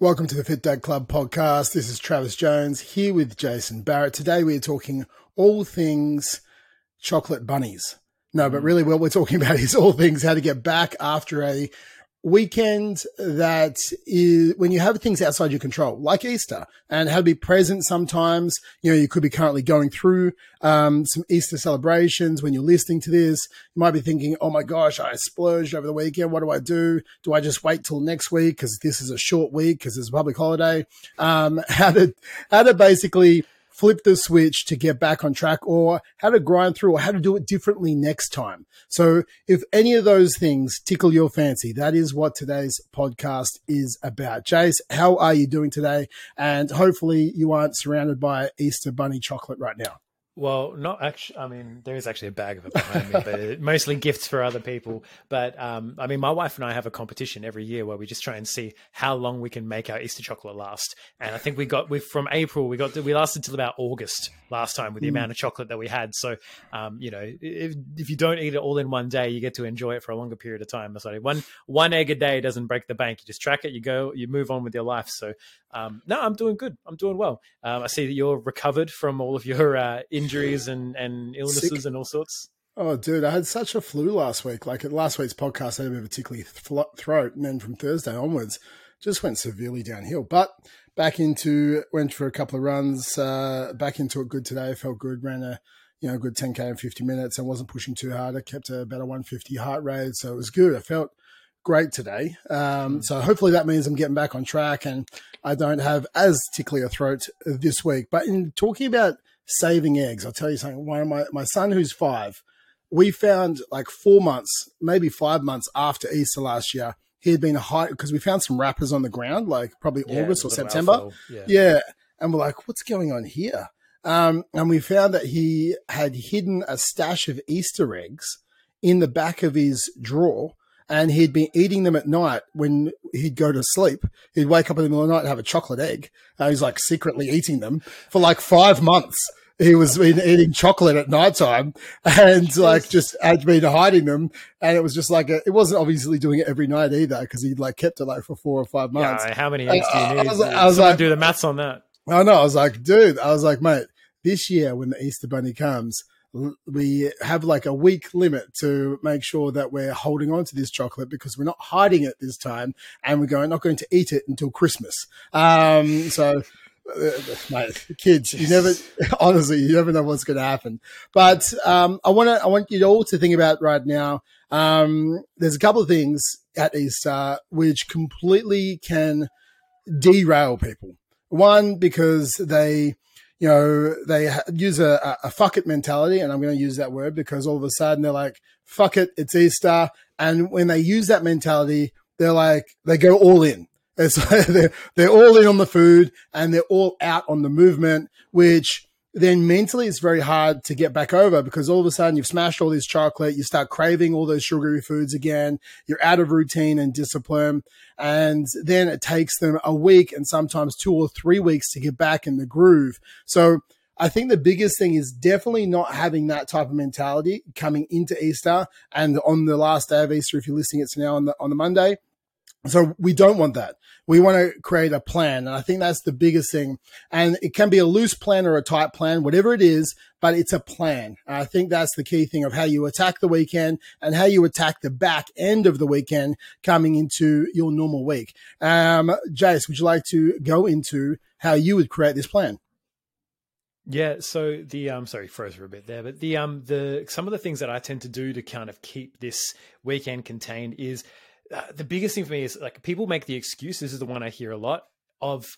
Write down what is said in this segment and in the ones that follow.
Welcome to the Fit Dad Club podcast. This is Travis Jones here with Jason Barrett. Today we are talking all things chocolate bunnies. No, but hmm. really what we're talking about is all things how to get back after a weekend that is when you have things outside your control, like Easter, and how to be present sometimes. You know, you could be currently going through um, some Easter celebrations when you're listening to this. You might be thinking, oh my gosh, I splurged over the weekend. What do I do? Do I just wait till next week because this is a short week because it's a public holiday? Um, how to, how to basically flip the switch to get back on track or how to grind through or how to do it differently next time. So if any of those things tickle your fancy, that is what today's podcast is about. Jace, how are you doing today? And hopefully you aren't surrounded by Easter bunny chocolate right now. Well, not actually. I mean, there is actually a bag of it behind me, but mostly gifts for other people. But um, I mean, my wife and I have a competition every year where we just try and see how long we can make our Easter chocolate last. And I think we got we from April we got to, we lasted till about August last time with the mm. amount of chocolate that we had. So, um, you know, if, if you don't eat it all in one day, you get to enjoy it for a longer period of time. So one one egg a day doesn't break the bank. You just track it, you go, you move on with your life. So, um, no, I'm doing good. I'm doing well. Um, I see that you're recovered from all of your uh, injuries and and illnesses Sick. and all sorts. Oh, dude, I had such a flu last week. Like at last week's podcast, I had a bit of a tickly throat, and then from Thursday onwards, just went severely downhill. But back into went for a couple of runs, uh, back into it good today. Felt good. Ran a you know good 10k in 50 minutes and wasn't pushing too hard. I kept a, about a 150 heart rate, so it was good. I felt great today. Um, mm. so hopefully that means I'm getting back on track and I don't have as tickly a throat this week. But in talking about saving eggs, I'll tell you something. One of my my son who's five, we found like four months, maybe five months after Easter last year he had been a high because we found some wrappers on the ground, like probably yeah, August or September. Yeah. yeah. And we're like, what's going on here? Um, and we found that he had hidden a stash of Easter eggs in the back of his drawer and he'd been eating them at night when he'd go to sleep. He'd wake up in the middle of the night and have a chocolate egg. Uh, he's like secretly eating them for like five months he was eating chocolate at nighttime and like just had been hiding them. And it was just like, a, it wasn't obviously doing it every night either because he'd like kept it like for four or five months. Yeah, how many eggs do you need? I was, I was like, do the maths on that. I know. I was like, dude, I was like, mate, this year when the Easter Bunny comes, we have like a week limit to make sure that we're holding on to this chocolate because we're not hiding it this time and we're going not going to eat it until Christmas. Um, so mate, kids, you never, honestly, you never know what's going to happen. But um, I want to, I want you all to think about right now. Um, there's a couple of things at Easter which completely can derail people. One because they, you know, they use a, a fuck it mentality, and I'm going to use that word because all of a sudden they're like, "Fuck it, it's Easter," and when they use that mentality, they're like, they go all in. It's they're, they're all in on the food and they're all out on the movement, which then mentally it's very hard to get back over because all of a sudden you've smashed all this chocolate, you start craving all those sugary foods again, you're out of routine and discipline. And then it takes them a week and sometimes two or three weeks to get back in the groove. So I think the biggest thing is definitely not having that type of mentality coming into Easter and on the last day of Easter, if you're listening, it's now on the, on the Monday so we don't want that. We want to create a plan. And I think that's the biggest thing. And it can be a loose plan or a tight plan, whatever it is, but it's a plan. And I think that's the key thing of how you attack the weekend and how you attack the back end of the weekend coming into your normal week. Um, Jace, would you like to go into how you would create this plan? Yeah, so the um sorry, froze for a bit there, but the um the some of the things that I tend to do to kind of keep this weekend contained is uh, the biggest thing for me is like people make the excuse. This is the one I hear a lot of.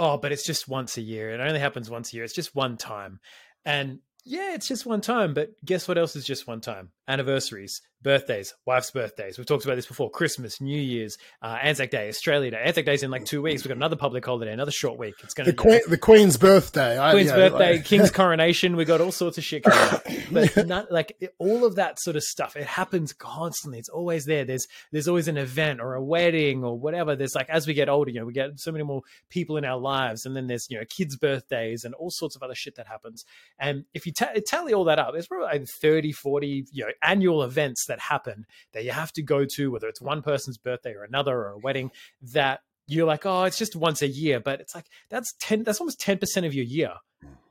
Oh, but it's just once a year. It only happens once a year. It's just one time, and yeah, it's just one time. But guess what else is just one time? Anniversaries, birthdays, wife's birthdays. We've talked about this before. Christmas, New Year's, uh, Anzac Day, Australia Day. Anzac Day's in like two weeks. We've got another public holiday, another short week. It's going to the, Queen, the Queen's birthday. Queen's yeah, birthday, like... King's coronation. We've got all sorts of shit. But not like it, all of that sort of stuff. It happens constantly. It's always there. There's there's always an event or a wedding or whatever. There's like as we get older, you know, we get so many more people in our lives, and then there's you know kids' birthdays and all sorts of other shit that happens. And if you t- tally all that up, there's probably like 30, 40 you know annual events that happen that you have to go to, whether it's one person's birthday or another or a wedding, that you're like, oh, it's just once a year, but it's like that's ten. That's almost ten percent of your year.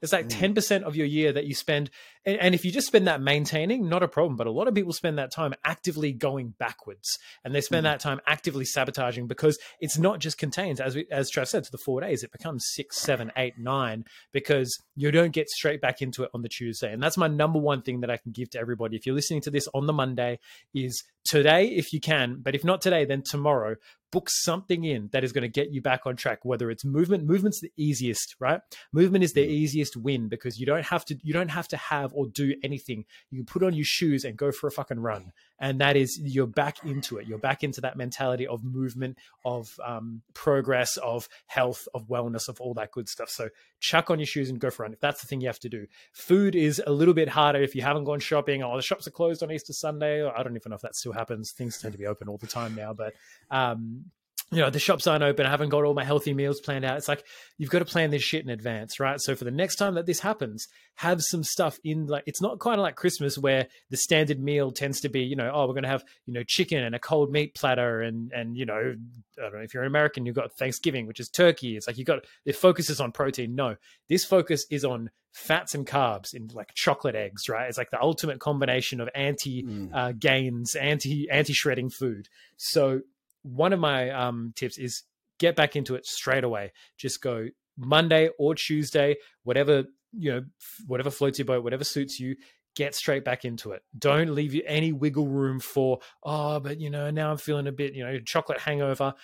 It's like ten percent of your year that you spend, and, and, if you just spend that maintaining, not a problem. But a lot of people spend that time actively going backwards, and they spend mm. that time actively sabotaging because it's not just contained, as we, as Trav said, to the four days. It becomes six, seven, eight, nine because you don't get straight back into it on the Tuesday. And that's my number one thing that I can give to everybody. If you're listening to this on the Monday, is today if you can, but if not today, then tomorrow book something in that is going to get you back on track whether it's movement movement's the easiest right movement is the mm. Easiest win because you don't have to you don't have to have or do anything. You put on your shoes and go for a fucking run. And that is you're back into it. You're back into that mentality of movement of um, progress of health of wellness of all that good stuff. So chuck on your shoes and go for a run if that's the thing you have to do. Food is a little bit harder if you haven't gone shopping. Or the shops are closed on easter sunday. I don't even know if that still happens. Things tend to be open all the time now but um, you know, the shops aren't open. I haven't got all my healthy meals planned out. It's like you've got to plan this shit in advance, right? So for the next time that this happens, have some stuff in like it's not quite like Christmas where the standard meal tends to be, you know, oh, we're gonna have, you know, chicken and a cold meat platter and and you know, I don't know, if you're an American, you've got Thanksgiving, which is turkey. It's like you've got it focuses on protein. No, this focus is on fats and carbs in like chocolate eggs, right? It's like the ultimate combination of anti mm. uh, gains, anti anti shredding food. So one of my um, tips is get back into it straight away. Just go Monday or Tuesday, whatever you know, whatever floats your boat, whatever suits you. Get straight back into it. Don't leave you any wiggle room for oh, but you know now I'm feeling a bit you know chocolate hangover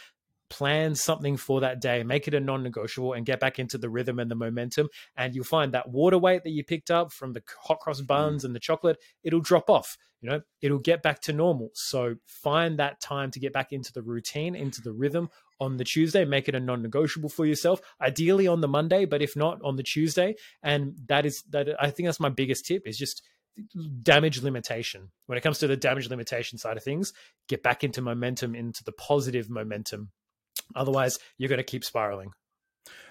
plan something for that day, make it a non negotiable, and get back into the rhythm and the momentum. And you'll find that water weight that you picked up from the hot cross buns mm. and the chocolate, it'll drop off. You know, it'll get back to normal. So find that time to get back into the routine, into the rhythm on the Tuesday. Make it a non negotiable for yourself, ideally on the Monday, but if not on the Tuesday. And that is that, I think that's my biggest tip is just damage limitation. When it comes to the damage limitation side of things, get back into momentum, into the positive momentum Otherwise, you're going to keep spiraling.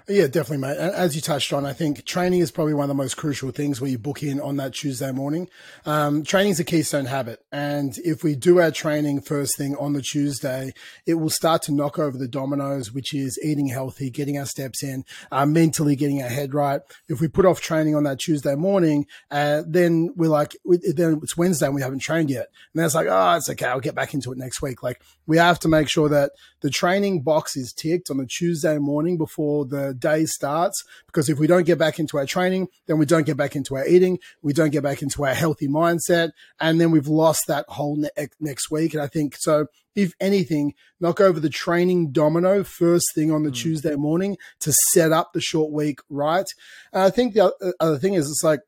Yeah, definitely, mate. As you touched on, I think training is probably one of the most crucial things where you book in on that Tuesday morning. Um, training is a keystone habit. And if we do our training first thing on the Tuesday, it will start to knock over the dominoes, which is eating healthy, getting our steps in, uh, mentally getting our head right. If we put off training on that Tuesday morning, uh, then we're like, then it's Wednesday and we haven't trained yet. And that's like, oh, it's okay. I'll get back into it next week. Like we have to make sure that the training box is ticked on the Tuesday morning before the day starts. Because if we don't get back into our training, then we don't get back into our eating, we don't get back into our healthy mindset, and then we've lost that whole ne- next week. And I think so. If anything, knock over the training domino first thing on the mm. Tuesday morning to set up the short week right. And I think the other thing is it's like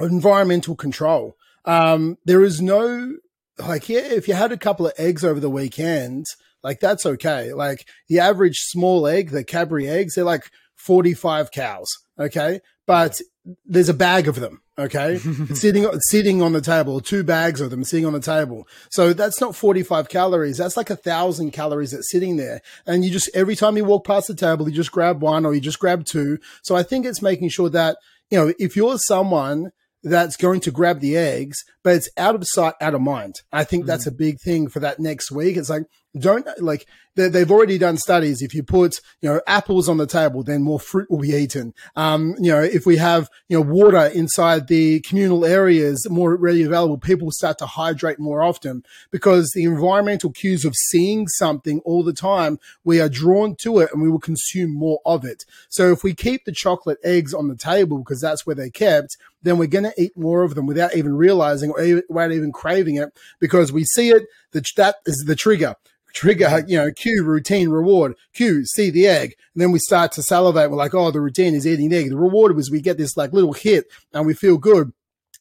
environmental control. Um, there is no like yeah, if you had a couple of eggs over the weekend, like that's okay. Like the average small egg, the Cadbury eggs, they're like 45 cows. Okay. But there's a bag of them. Okay. sitting, sitting on the table, two bags of them sitting on the table. So that's not 45 calories. That's like a thousand calories that's sitting there. And you just, every time you walk past the table, you just grab one or you just grab two. So I think it's making sure that, you know, if you're someone that's going to grab the eggs, but it's out of sight, out of mind. I think mm. that's a big thing for that next week. It's like, don't like they've already done studies. If you put, you know, apples on the table, then more fruit will be eaten. Um, you know, if we have, you know, water inside the communal areas more readily available, people start to hydrate more often because the environmental cues of seeing something all the time, we are drawn to it and we will consume more of it. So if we keep the chocolate eggs on the table because that's where they're kept, then we're going to eat more of them without even realizing or without even craving it because we see it. That that is the trigger trigger, mm-hmm. you know, cue routine reward, cue see the egg. And then we start to salivate. We're like, oh, the routine is eating the egg. The reward was we get this like little hit and we feel good.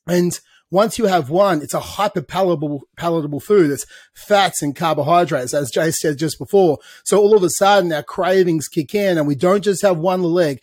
And once you have one, it's a hyper palatable, palatable food. It's fats and carbohydrates, as Jay said just before. So all of a sudden our cravings kick in and we don't just have one leg.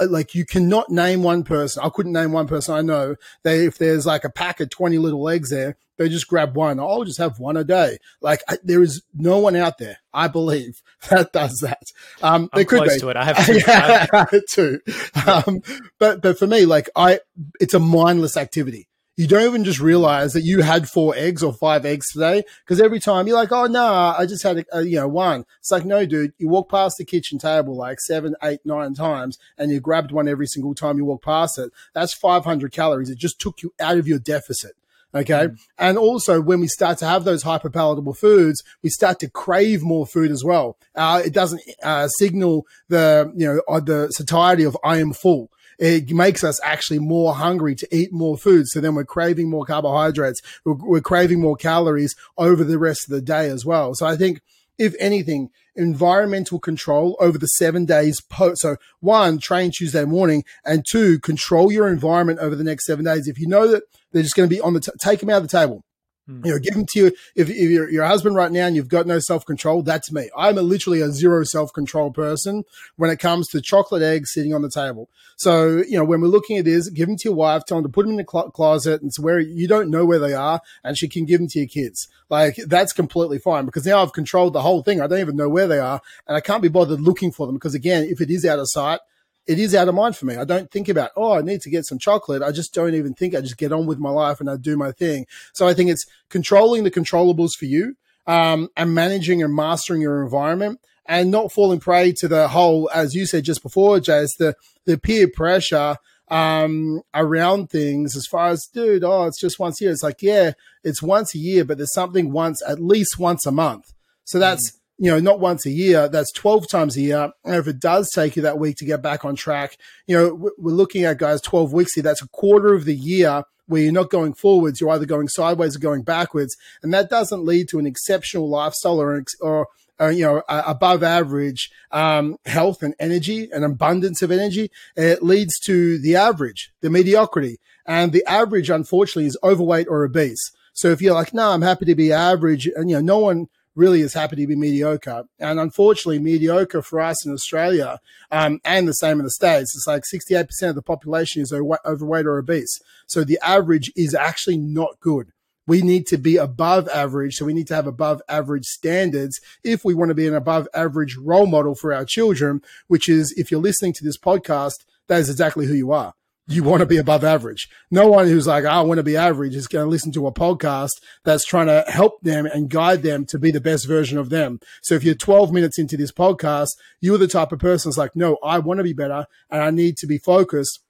Like you cannot name one person. I couldn't name one person I know that if there's like a pack of 20 little eggs there, they just grab one. I'll just have one a day. Like I, there is no one out there, I believe, that does that. Um, I'm could close be. to it. I have two. yeah, two. Um, but but for me, like I, it's a mindless activity. You don't even just realize that you had four eggs or five eggs today because every time you're like, oh, no, nah, I just had, a, a, you know, one. It's like, no, dude, you walk past the kitchen table like seven, eight, nine times and you grabbed one every single time you walk past it. That's 500 calories. It just took you out of your deficit. Okay. Mm. And also when we start to have those hyperpalatable foods, we start to crave more food as well. Uh, it doesn't uh, signal the, you know, uh, the satiety of I am full it makes us actually more hungry to eat more food. So then we're craving more carbohydrates. We're, we're craving more calories over the rest of the day as well. So I think if anything, environmental control over the seven days post. So one, train Tuesday morning and two, control your environment over the next seven days. If you know that they're just going to be on the, t- take them out of the table. Mm. You know, give them to you. If, if you're your husband right now and you've got no self control, that's me. I'm a, literally a zero self control person when it comes to chocolate eggs sitting on the table. So, you know, when we're looking at this, give them to your wife, tell them to put them in the cl- closet and it's where you don't know where they are and she can give them to your kids. Like that's completely fine because now I've controlled the whole thing. I don't even know where they are and I can't be bothered looking for them because again, if it is out of sight, it is out of mind for me. I don't think about, oh, I need to get some chocolate. I just don't even think. I just get on with my life and I do my thing. So I think it's controlling the controllables for you um, and managing and mastering your environment and not falling prey to the whole, as you said just before, Jace, the, the peer pressure um, around things as far as, dude, oh, it's just once a year. It's like, yeah, it's once a year, but there's something once, at least once a month. So that's, mm you know, not once a year, that's 12 times a year. And if it does take you that week to get back on track, you know, we're looking at guys 12 weeks here. That's a quarter of the year where you're not going forwards. You're either going sideways or going backwards. And that doesn't lead to an exceptional lifestyle or, or, uh, you know, above average um, health and energy, and abundance of energy. It leads to the average, the mediocrity. And the average, unfortunately, is overweight or obese. So if you're like, no, I'm happy to be average, and you know, no one really is happy to be mediocre. And unfortunately, mediocre for us in Australia um, and the same in the States, it's like 68% of the population is overweight or obese. So the average is actually not good. We need to be above average. So we need to have above average standards if we want to be an above average role model for our children, which is if you're listening to this podcast, that is exactly who you are you want to be above average. No one who's like, I want to be average is going to listen to a podcast that's trying to help them and guide them to be the best version of them. So if you're 12 minutes into this podcast, you're the type of person that's like, no, I want to be better and I need to be focused.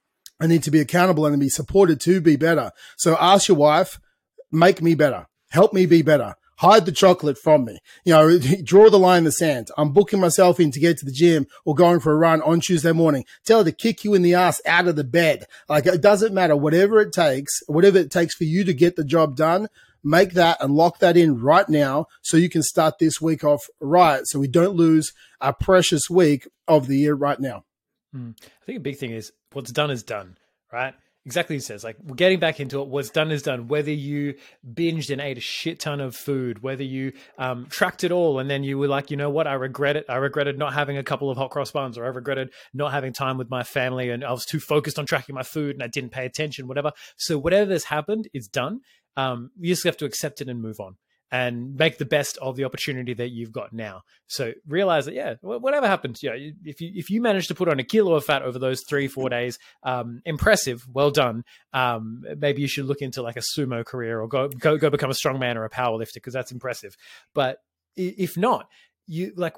I need to be accountable and be supported to be better. So ask your wife, make me better. Help me be better hide the chocolate from me. You know, draw the line in the sand. I'm booking myself in to get to the gym or going for a run on Tuesday morning. Tell her to kick you in the ass out of the bed. Like it doesn't matter. Whatever it takes, whatever it takes for you to get the job done, make that and lock that in right now so you can start this week off right. So we don't lose a precious week of the year right now. Mm. I think a big thing is what's done is done, right? Exactly he says like we're getting back into it what's done is done. Whether you binged and ate a shit ton of food whether you um, tracked it all and then you were like you know what? I regret it. I regretted not having a couple of hot cross buns or i regretted not having time with my family and i was too focused on tracking my food and i didn't pay attention whatever. So whatever has happened is done. Um, you just have to accept it and move on and make the best of the opportunity that you've got now. So realize that, yeah, whatever happens, yeah, if you if you manage to put on a kilo of fat over those three four days, um, impressive, well done. Um, maybe you should look into like a sumo career or go go go become a strongman or a powerlifter because that's impressive. But if not, you like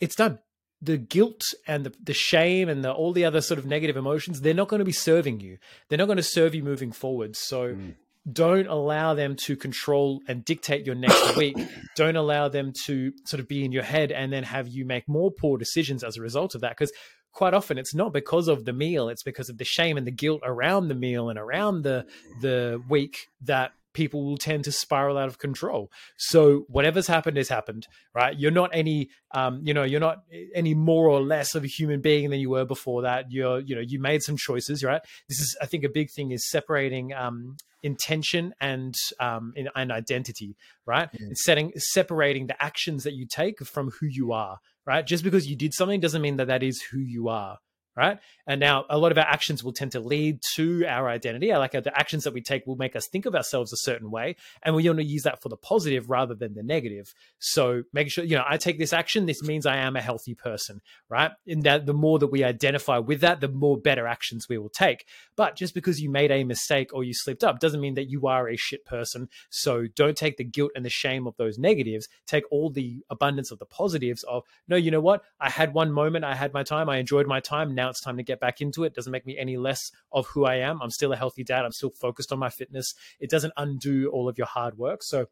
it's done. The guilt and the, the shame and the, all the other sort of negative emotions, they're not going to be serving you. They're not going to serve you moving forward. So mm don't allow them to control and dictate your next week. Don't allow them to sort of be in your head and then have you make more poor decisions as a result of that. Because quite often it's not because of the meal, it's because of the shame and the guilt around the meal and around the the week that people will tend to spiral out of control. So whatever's happened has happened, right? You're not any, um, you know, you're not any more or less of a human being than you were before that. You're, you know, you made some choices, right? This is, I think, a big thing is separating um, intention and um, and identity, right? Mm. It's setting separating the actions that you take from who you are, right? Just because you did something doesn't mean that that is who you are, right? And now a lot of our actions will tend to lead to our identity. Like uh, the actions that we take will make us think of ourselves a certain way, and we want to use that for the positive rather than the negative. So making sure, you know, I take this action, this means I am a healthy person, right? And that the more that we identify with that, the more better actions we will take. But just because you made a mistake or you slipped up doesn't mean that you are a shit person. So don't take the guilt and the shame of those negatives. Take all the abundance of the positives of, no, you know what? I had one moment, I had my time, I enjoyed my time. Now it's time to get back into it. Doesn't make me any less of who I am. I'm still a healthy dad. I'm still focused on my fitness. It doesn't undo all of your hard work. So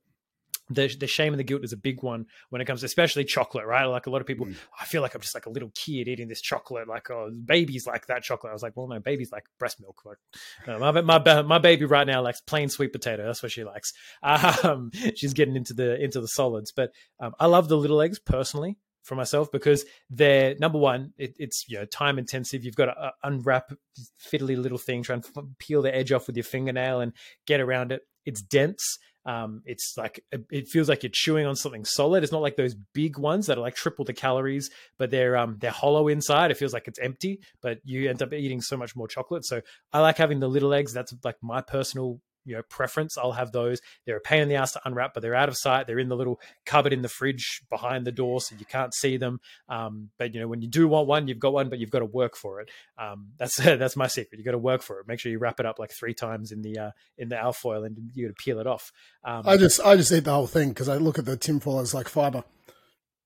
the the shame and the guilt is a big one when it comes, to especially chocolate, right? Like a lot of people, mm. I feel like I'm just like a little kid eating this chocolate. Like, oh, babies like that chocolate. I was like, well, no, babies like breast milk. Like, my my my baby right now likes plain sweet potato. That's what she likes. Um, she's getting into the into the solids, but um, I love the little eggs personally for myself because they're number one it, it's you know time intensive you've got to uh, unwrap fiddly little thing try and f- peel the edge off with your fingernail and get around it it's dense um, it's like it feels like you're chewing on something solid. It's not like those big ones that are like triple the calories, but they're um, they're hollow inside. It feels like it's empty, but you end up eating so much more chocolate. So I like having the little eggs. That's like my personal you know preference i'll have those. They're a pain in the ass to unwrap but they're out of sight. They're in the little cupboard in the fridge behind the door so you can't see them. Um, but you know when you do want one you've got one but you've got to work for it. Um, that's that's my secret. You've got to work for it. Make sure you wrap it up like three times in the uh, in the alfoil and you got to peel it off. Um, i just i just eat the whole thing because i look at the tinfoil as like fiber.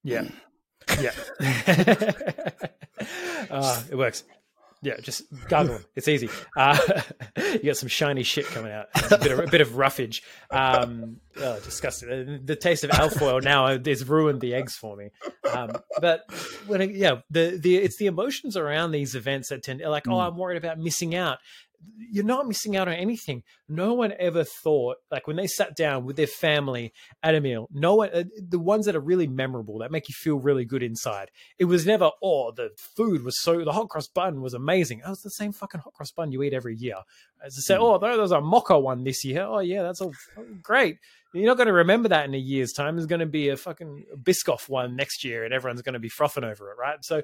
Yeah. Yeah. Uh, it works yeah, just gargle them. It's easy. Uh, you got some shiny shit coming out. A bit of, a bit of roughage. Um, oh, disgusting. The taste of alfoil now has ruined the eggs for me. Um, but when it, yeah, the the it's the emotions around these events that tend like, oh, mm. I'm worried about missing out you're not missing out on anything. No one ever thought, like when they sat down with their family at a meal, no one, uh, the ones that are really memorable, that make you feel really good inside. It was never, oh, the food was so, the hot cross bun was amazing. Oh, it's the same fucking hot cross bun you eat every year. As I said, mm. oh, was a mocha one this year. Oh, yeah, that's all great. You're not going to remember that in a year's time. There's going to be a fucking Biscoff one next year and everyone's going to be frothing over it, right? So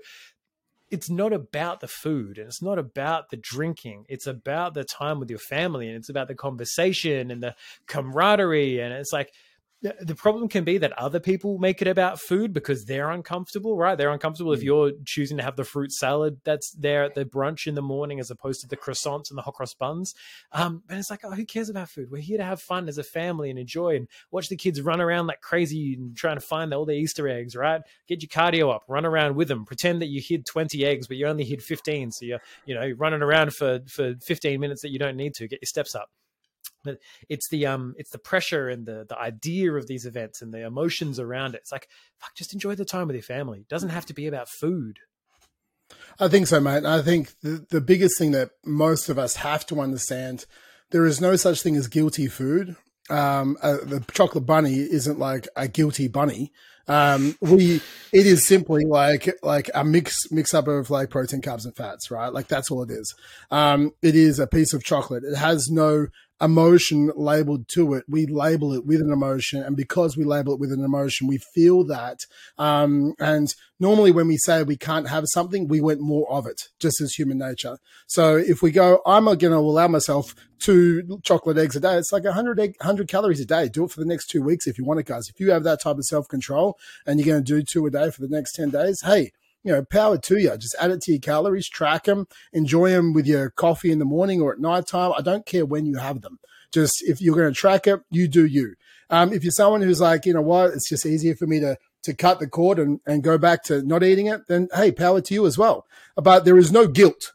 it's not about the food and it's not about the drinking. It's about the time with your family and it's about the conversation and the camaraderie. And it's like, the problem can be that other people make it about food because they're uncomfortable, right? They're uncomfortable mm. if you're choosing to have the fruit salad that's there at the brunch in the morning as opposed to the croissants and the hot cross buns. Um, but it's like, oh, who cares about food? We're here to have fun as a family and enjoy and watch the kids run around like crazy and trying to find all the Easter eggs, right? Get your cardio up, run around with them, pretend that you hid 20 eggs, but you only hid 15. So you're, you know, running around for, for 15 minutes that you don't need to get your steps up but it's the um it's the pressure and the the idea of these events and the emotions around it. It's like fuck just enjoy the time with your family. It doesn't have to be about food. I think so mate. I think the, the biggest thing that most of us have to understand there is no such thing as guilty food. Um uh, the chocolate bunny isn't like a guilty bunny. Um we it is simply like like a mix mix up of like protein carbs and fats right? Like that's all it is. Um it is a piece of chocolate. It has no emotion labeled to it. We label it with an emotion. And because we label it with an emotion, we feel that. Um, and normally when we say we can't have something, we want more of it, just as human nature. So if we go, I'm going to allow myself two chocolate eggs a day, it's like 100, egg, 100 calories a day. Do it for the next two weeks if you want it, guys. If you have that type of self control and you're going to do two a day for the next 10 days, hey, you know, power to you. Just add it to your calories, track them, enjoy them with your coffee in the morning or at night time. I don't care when you have them. Just if you're going to track it, you do you. Um, if you're someone who's like, you know what, it's just easier for me to to cut the cord and, and go back to not eating it, then hey, power to you as well. But there is no guilt.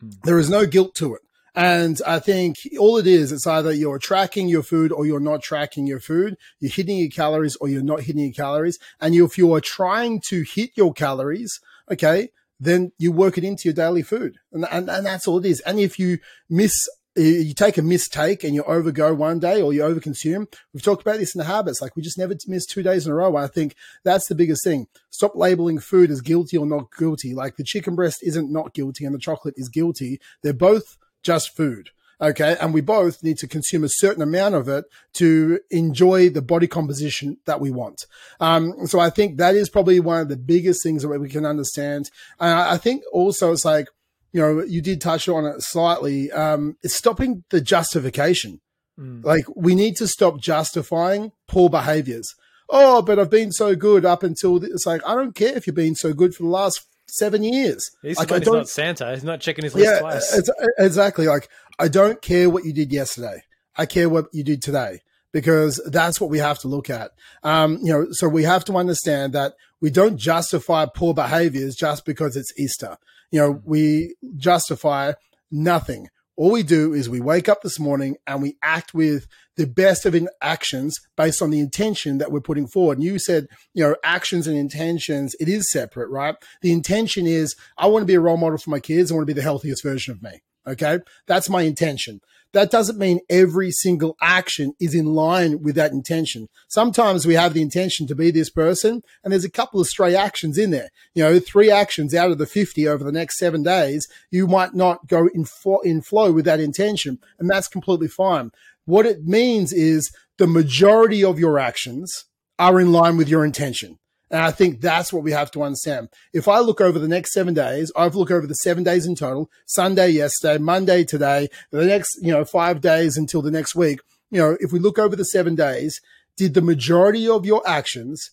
Hmm. There is no guilt to it. And I think all it is, it's either you're tracking your food or you're not tracking your food. You're hitting your calories or you're not hitting your calories. And if you are trying to hit your calories, okay, then you work it into your daily food. And, and, and that's all it is. And if you miss you take a mistake and you overgo one day or you overconsume. We've talked about this in the habits. Like we just never miss two days in a row. I think that's the biggest thing. Stop labeling food as guilty or not guilty. Like the chicken breast isn't not guilty and the chocolate is guilty. They're both just food. Okay. And we both need to consume a certain amount of it to enjoy the body composition that we want. Um, so I think that is probably one of the biggest things that we can understand. Uh, I think also it's like, you know, you did touch on it slightly. Um, it's stopping the justification. Mm. Like we need to stop justifying poor behaviors. Oh, but I've been so good up until it's like I don't care if you've been so good for the last seven years. He's, like, I don't, not Santa. He's not checking his list yeah, twice. exactly. Like I don't care what you did yesterday. I care what you did today because that's what we have to look at. Um, you know, so we have to understand that we don't justify poor behaviors just because it's Easter. You know, we justify nothing. All we do is we wake up this morning and we act with the best of actions based on the intention that we're putting forward. And you said, you know, actions and intentions, it is separate, right? The intention is I want to be a role model for my kids. I want to be the healthiest version of me. Okay. That's my intention. That doesn't mean every single action is in line with that intention. Sometimes we have the intention to be this person and there's a couple of stray actions in there. You know, three actions out of the 50 over the next seven days, you might not go in, fo- in flow with that intention. And that's completely fine. What it means is the majority of your actions are in line with your intention. And I think that's what we have to understand. If I look over the next seven days, I've looked over the seven days in total, Sunday yesterday, Monday today, the next, you know, five days until the next week. You know, if we look over the seven days, did the majority of your actions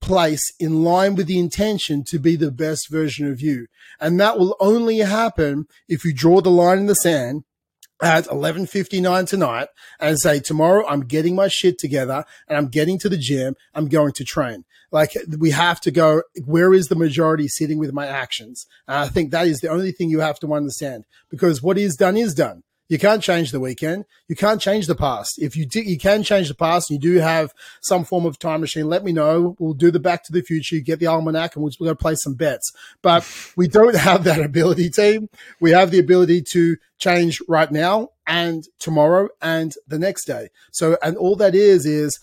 place in line with the intention to be the best version of you? And that will only happen if you draw the line in the sand at 11:59 tonight and say tomorrow I'm getting my shit together and I'm getting to the gym, I'm going to train. Like we have to go where is the majority sitting with my actions? And I think that is the only thing you have to understand because what is done is done. You can't change the weekend. You can't change the past. If you do, you can change the past and you do have some form of time machine, let me know. We'll do the back to the future, get the almanac and we'll, we'll go play some bets. But we don't have that ability team. We have the ability to change right now and tomorrow and the next day. So, and all that is, is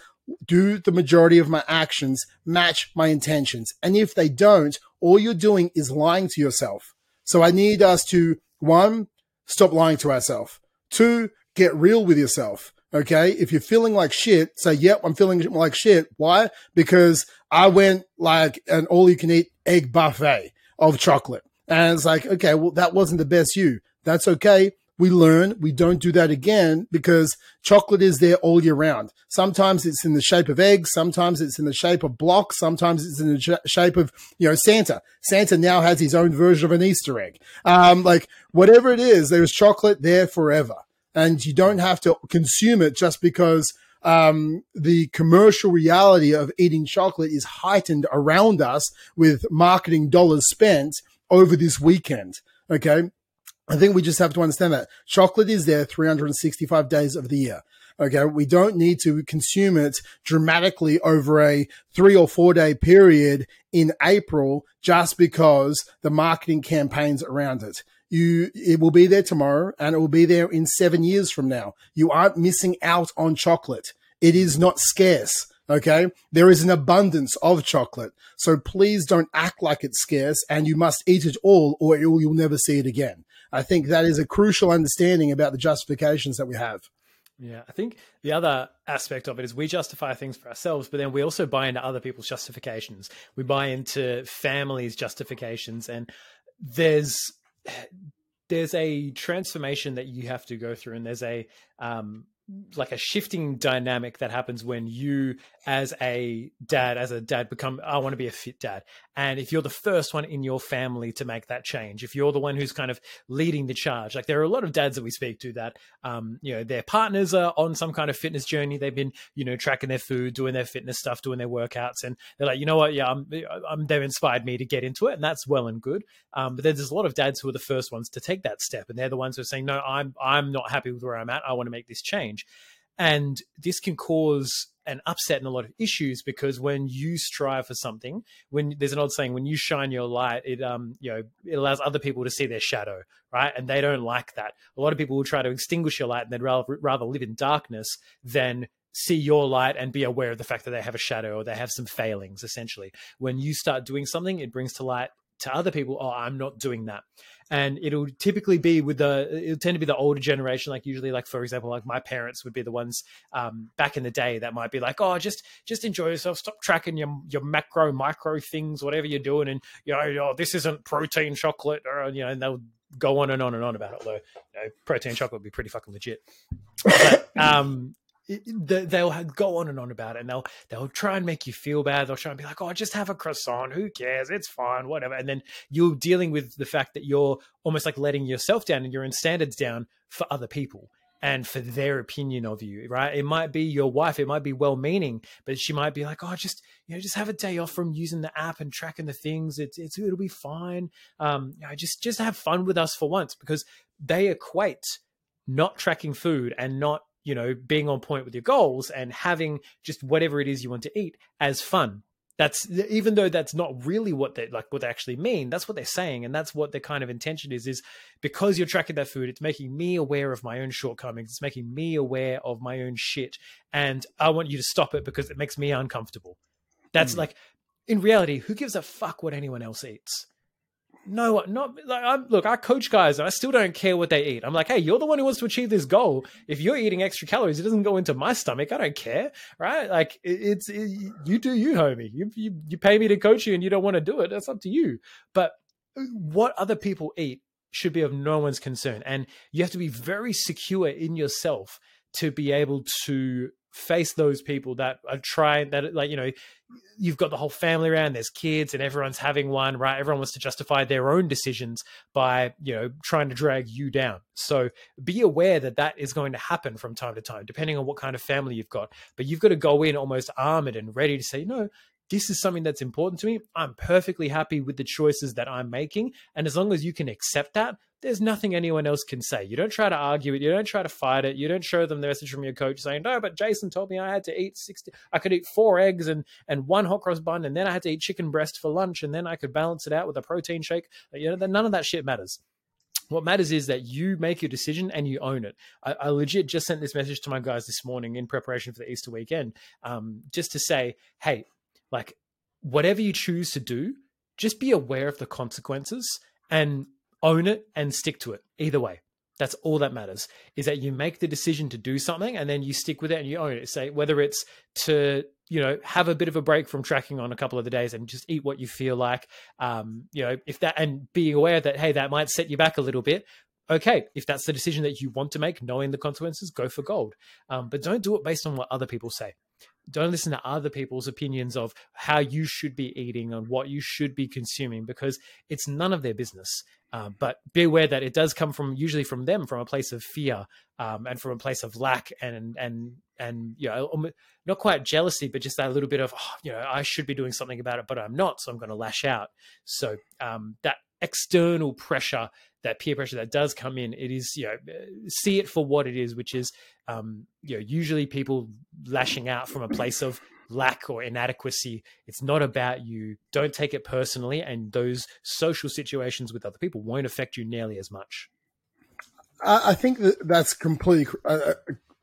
do the majority of my actions match my intentions? And if they don't, all you're doing is lying to yourself. So I need us to one, stop lying to ourselves. Two, get real with yourself. Okay. If you're feeling like shit, say, yep, I'm feeling like shit. Why? Because I went like an all you can eat egg buffet of chocolate. And it's like, okay, well, that wasn't the best you. That's okay we learn we don't do that again because chocolate is there all year round. Sometimes it's in the shape of eggs, sometimes it's in the shape of blocks, sometimes it's in the sh- shape of, you know, Santa. Santa now has his own version of an Easter egg. Um, like whatever it is, there's chocolate there forever. And you don't have to consume it just because um, the commercial reality of eating chocolate is heightened around us with marketing dollars spent over this weekend. Okay. I think we just have to understand that chocolate is there 365 days of the year. Okay. We don't need to consume it dramatically over a three or four day period in April just because the marketing campaigns around it. You, it will be there tomorrow and it will be there in seven years from now. You aren't missing out on chocolate. It is not scarce. Okay. There is an abundance of chocolate. So please don't act like it's scarce and you must eat it all or you'll never see it again. I think that is a crucial understanding about the justifications that we have. Yeah, I think the other aspect of it is we justify things for ourselves, but then we also buy into other people's justifications. We buy into families' justifications, and there's there's a transformation that you have to go through, and there's a um, like a shifting dynamic that happens when you as a dad as a dad become i want to be a fit dad. And if you're the first one in your family to make that change if you're the one who's kind of leading the charge like there are a lot of dads that we speak to that um you know their partners are on some kind of fitness journey. They've been you know tracking their food doing their fitness stuff doing their workouts and they're like you know what? Yeah I'm, I'm they've inspired me to get into it and that's well and good. Um but then there's a lot of dads who are the first ones to take that step and they're the ones who are saying no i'm i'm not happy with where i'm at. I want to make this change and this can cause an upset and a lot of issues because when you strive for something, when there's an old saying, when you shine your light, it um you know it allows other people to see their shadow, right? And they don't like that. A lot of people will try to extinguish your light and they'd rather rather live in darkness than see your light and be aware of the fact that they have a shadow or they have some failings essentially when you start doing something it brings to light to other people, oh, I'm not doing that. And it'll typically be with the, it'll tend to be the older generation, like usually, like for example, like my parents would be the ones um, back in the day that might be like, oh, just just enjoy yourself, stop tracking your your macro, micro things, whatever you're doing, and you know, oh, this isn't protein chocolate, or you know, and they'll go on and on and on about it. Though you know, protein chocolate would be pretty fucking legit. But, um, they'll go on and on about it and they'll they'll try and make you feel bad. They'll try and be like oh just have a croissant. Who cares? It's fine whatever. And then you're dealing with the fact that you're almost like letting yourself down and your own standards down for other people and for their opinion of you right? It might be your wife. It might be well meaning but she might be like oh just you know just have a day off from using the app and tracking the things. It's, it's it'll be fine. Um you know, just just have fun with us for once because they equate not tracking food and not you know, being on point with your goals and having just whatever it is you want to eat as fun. That's even though that's not really what they like what they actually mean. That's what they're saying, and that's what their kind of intention is. Is because you're tracking that food, it's making me aware of my own shortcomings. It's making me aware of my own shit, and I want you to stop it because it makes me uncomfortable. That's mm. like, in reality, who gives a fuck what anyone else eats? No, not like I'm, look. I coach guys, and I still don't care what they eat. I'm like, hey, you're the one who wants to achieve this goal. If you're eating extra calories, it doesn't go into my stomach. I don't care, right? Like it, it's it, you do you, homie. You, you you pay me to coach you, and you don't want to do it. That's up to you. But uh, what other people eat should be of no one's concern, and you have to be very secure in yourself to be able to face those people that are trying that like you know you've got the whole family around there's kids and everyone's having one right everyone wants to justify their own decisions by you know trying to drag you down so be aware that that is going to happen from time to time depending on what kind of family you've got but you've got to go in almost armored and ready to say no this is something that's important to me. I'm perfectly happy with the choices that I'm making. And as long as you can accept that, there's nothing anyone else can say. You don't try to argue it. You don't try to fight it. You don't show them the message from your coach saying, no, but Jason told me I had to eat 60, I could eat four eggs and, and one hot cross bun. And then I had to eat chicken breast for lunch. And then I could balance it out with a protein shake. You know, none of that shit matters. What matters is that you make your decision and you own it. I, I, legit just sent this message to my guys this morning in preparation for the Easter weekend, um, just to say, hey, like whatever you choose to do, just be aware of the consequences and own it and stick to it either way. That's all that matters is that you make the decision to do something and then you stick with it and you own it. Say whether it's to, you know, have a bit of a break from tracking on a couple of the days and just eat what you feel like. Um, you know, if that and being aware that, hey, that might set you back a little bit. Okay, if that's the decision that you want to make, knowing the consequences, go for gold. Um, but don't do it based on what other people say don't listen to other people's opinions of how you should be eating and what you should be consuming because it's none of their business. Um, but be aware that it does come from usually from them from a place of fear um, and from a place of lack and and and you know not quite jealousy, but just that little bit of oh, you know I should be doing something about it, but I'm not, so I'm going to lash out. So um, that external pressure that peer pressure that does come in, it is you know see it for what it is, which is um, you know usually people lashing out from a place of lack or inadequacy. It's not about you. Don't take it personally, and those social situations with other people won't affect you nearly as much. I think that that's completely. I,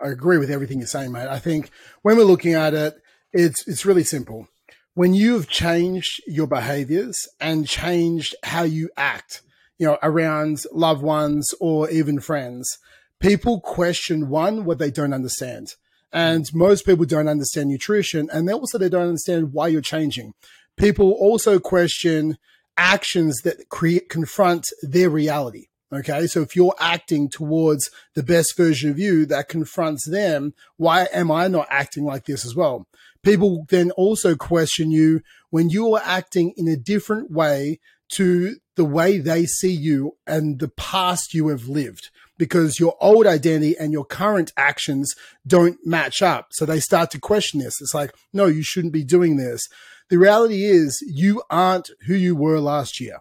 I agree with everything you're saying, mate. I think when we're looking at it, it's it's really simple. When you've changed your behaviors and changed how you act, you know, around loved ones or even friends, people question one, what they don't understand. And most people don't understand nutrition and they also they don't understand why you're changing. People also question actions that create confront their reality. Okay. So if you're acting towards the best version of you that confronts them, why am I not acting like this as well? People then also question you when you are acting in a different way to the way they see you and the past you have lived because your old identity and your current actions don't match up. So they start to question this. It's like, no, you shouldn't be doing this. The reality is you aren't who you were last year.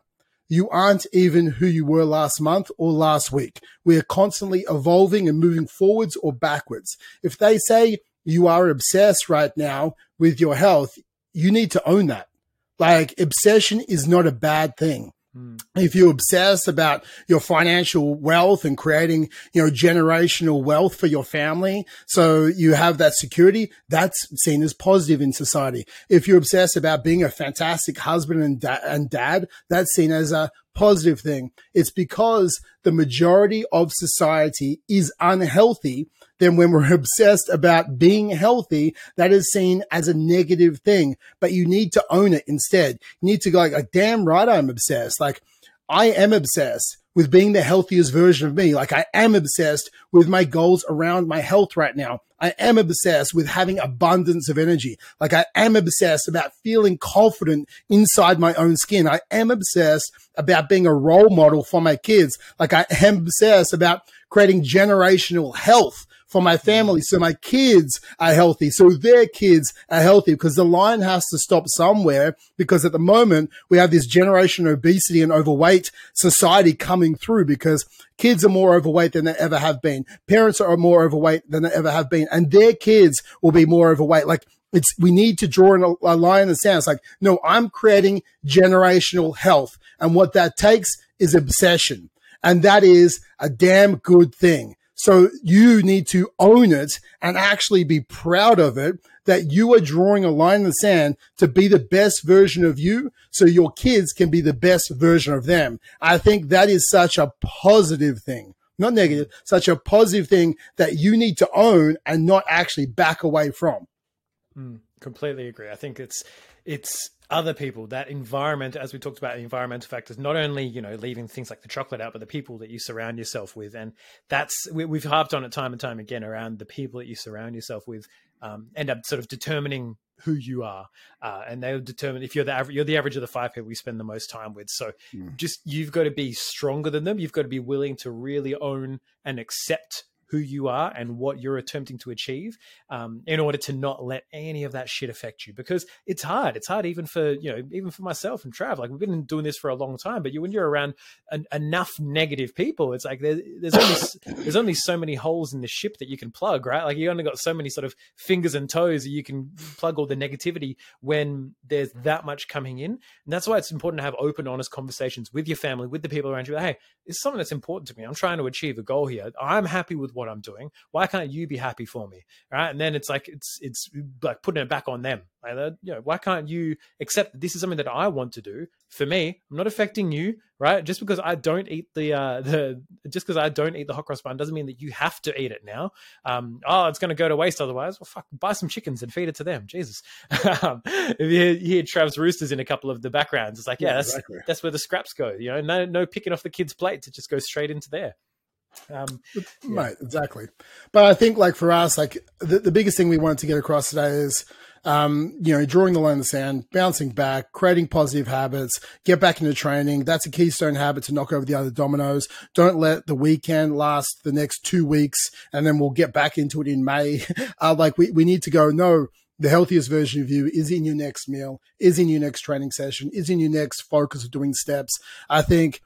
You aren't even who you were last month or last week. We are constantly evolving and moving forwards or backwards. If they say you are obsessed right now with your health, you need to own that. Like obsession is not a bad thing. If you obsess about your financial wealth and creating, you know, generational wealth for your family, so you have that security, that's seen as positive in society. If you obsess about being a fantastic husband and, da- and dad, that's seen as a positive thing. It's because the majority of society is unhealthy then when we're obsessed about being healthy, that is seen as a negative thing. But you need to own it instead. You need to go like, like damn right, I'm obsessed. Like I am obsessed with being the healthiest version of me. Like I am obsessed with my goals around my health right now. I am obsessed with having abundance of energy. Like I am obsessed about feeling confident inside my own skin. I am obsessed about being a role model for my kids. Like I am obsessed about creating generational health for my family so my kids are healthy, so their kids are healthy because the line has to stop somewhere because at the moment we have this generation obesity and overweight society coming through because kids are more overweight than they ever have been. Parents are more overweight than they ever have been and their kids will be more overweight. Like it's, we need to draw a, a line in the sand. It's like, no, I'm creating generational health. And what that takes is obsession. And that is a damn good thing. So you need to own it and actually be proud of it that you are drawing a line in the sand to be the best version of you so your kids can be the best version of them. I think that is such a positive thing, not negative, such a positive thing that you need to own and not actually back away from. Mm, completely agree. I think it's, it's other people, that environment, as we talked about, the environmental factors, not only, you know, leaving things like the chocolate out, but the people that you surround yourself with. And that's, we, have harped on it time and time again around the people that you surround yourself with um, end up sort of determining who you are. Uh, and they'll determine if you're the average, you're the average of the five people we spend the most time with. So mm. just, you've got to be stronger than them. You've got to be willing to really own and accept who you are and what you're attempting to achieve um, in order to not let any of that shit affect you. Because it's hard. It's hard even for you know even for myself and trav. Like we've been doing this for a long time but you when you're around an, enough negative people it's like there, there's only there's only so many holes in the ship that you can plug right? Like you only got so many sort of fingers and toes that you can plug all the negativity when there's that much coming in. And that's why it's important to have open honest conversations with your family with the people around you. Hey it's something that's important to me. I'm trying to achieve a goal here. I'm happy with what I'm doing. Why can't you be happy for me? Right. And then it's like, it's, it's like putting it back on them. Like, you know, why can't you accept that this is something that I want to do for me? I'm not affecting you, right? Just because I don't eat the, uh, the, just because I don't eat the hot cross bun doesn't mean that you have to eat it now. Um, oh, it's going to go to waste otherwise. Well, fuck, buy some chickens and feed it to them. Jesus. um, if you hear, you hear Trav's roosters in a couple of the backgrounds, it's like, yeah, yeah that's, exactly. that's where the scraps go. You know, no, no picking off the kids' plates; it just goes straight into there. Um, yeah. Right, exactly. But I think, like for us, like the, the biggest thing we wanted to get across today is, um, you know, drawing the line in the sand, bouncing back, creating positive habits, get back into training. That's a keystone habit to knock over the other dominoes. Don't let the weekend last the next two weeks, and then we'll get back into it in May. uh, like we we need to go. No, the healthiest version of you is in your next meal, is in your next training session, is in your next focus of doing steps. I think,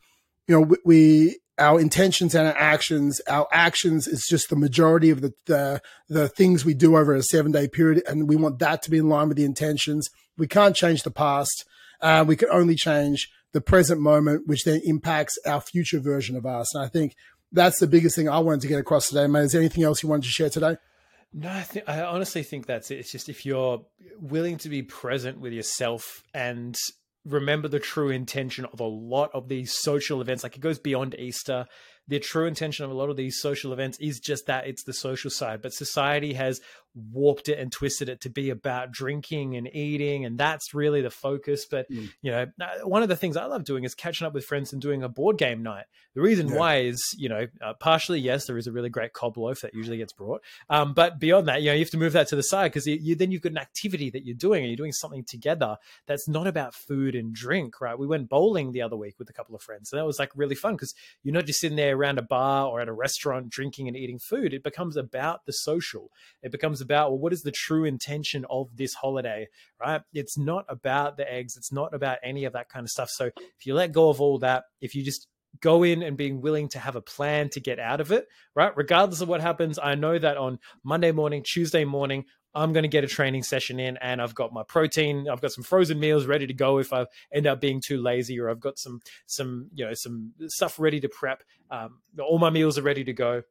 you know, we, we our intentions and our actions. Our actions is just the majority of the, the, the things we do over a seven day period, and we want that to be in line with the intentions. We can't change the past. Uh, we can only change the present moment, which then impacts our future version of us. And I think that's the biggest thing I wanted to get across today. Man, is there anything else you wanted to share today? No, I, I honestly think that's it. It's just if you're willing to be present with yourself and remember the true intention of a lot of these social events. Like it goes beyond Easter the true intention of a lot of these social events is just that it's the social side. But society has warped it and twisted it to be about drinking and eating, and that's really the focus. But mm. you know, one of the things I love doing is catching up with friends and doing a board game night. The reason yeah. why is, you know, uh, partially yes, there is a really great cob loaf that usually gets brought, um, but beyond that, you know, you have to move that to the side because you, you, then you've got an activity that you're doing and you're doing something together that's not about food and drink, right? We went bowling the other week with a couple of friends, and that was like really fun because you're not just sitting there around a bar or at a restaurant drinking and eating food. It becomes about the social. It becomes about, well, what is the true intention of this holiday, right? It's not about the eggs. It's not about any of that kind of stuff. So if you let go of all that, if you just go in and being willing to have a plan to get out of it, right? Regardless of what happens, I know that on Monday morning, Tuesday morning, I'm going to get a training session in and I've got my protein, I've got some frozen meals ready to go if I end up being too lazy or I've got some some you know some stuff ready to prep. Um, all my meals are ready to go.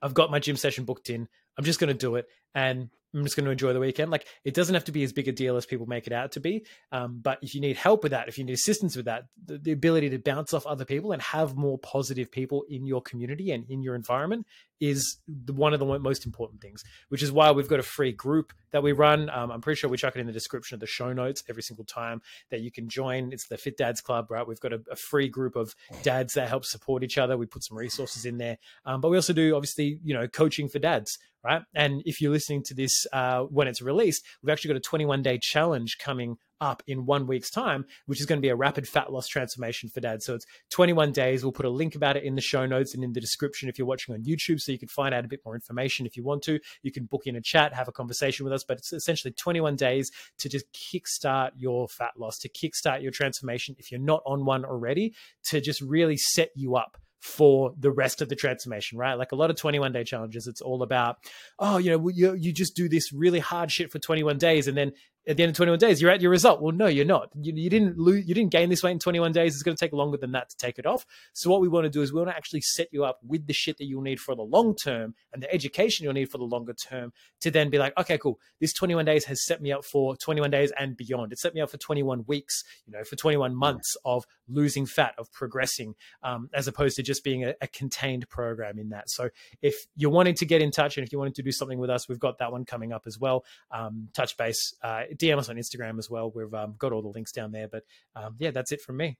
I've got my gym session booked in. I'm just going to do it. And I'm just going to enjoy the weekend. Like it doesn't have to be as big a deal as people make it out to be. Um, but if you need help with that, if you need assistance with that, the, the, ability to bounce off other people and have more positive people in your community and in your environment is the, one of the most important things. Which is why we've got a free group that we run. Um, I'm pretty sure we chuck it in the description of the show notes every single time that you can join. It's the Fit Dads Club, right? We've got a, a free group of dads that help support each other. We put some resources in there, um, but we also do obviously you know coaching for dads right? And if you're listening to this uh, when it's released, we've actually got a 21 day challenge coming up in one week's time, which is going to be a rapid fat loss transformation for dad. So it's 21 days. We'll put a link about it in the show notes and in the description if you're watching on YouTube, so you can find out a bit more information if you want to. You can book in a chat, have a conversation with us, but it's essentially 21 days to just kickstart your fat loss, to kickstart your transformation if you're not on one already, to just really set you up for the rest of the transformation, right? Like a lot of 21 day challenges, it's all about, oh, you know, you, you just do this really hard shit for 21 days and then at the end of 21 days, you're at your result. Well, no, you're not. You, you, didn't lose, you didn't gain this weight in 21 days. It's going to take longer than that to take it off. So what we want to do is we want to actually set you up with the shit that you'll need for the long term and the education you'll need for the longer term to then be like, okay, cool. This 21 days has set me up for 21 days and beyond. It set me up for 21 weeks, you know, for 21 months of losing fat, of progressing, um, as opposed to just being a, a contained program in that. So if you're wanting to get in touch and if you wanted to do something with us, we've got that one coming up as well. Um, touch base. Uh, DM us on Instagram as well. We've um, got all the links down there. But um, yeah, that's it from me.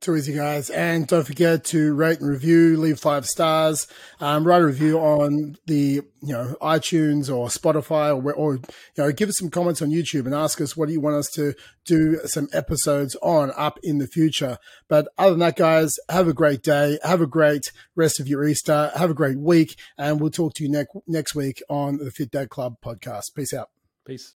Too easy, guys. And don't forget to rate and review, leave five stars, um, write a review on the you know iTunes or Spotify, or, or you know give us some comments on YouTube and ask us what do you want us to do some episodes on up in the future. But other than that, guys, have a great day, have a great rest of your Easter, have a great week, and we'll talk to you next next week on the Fit Dad Club podcast. Peace out. Peace.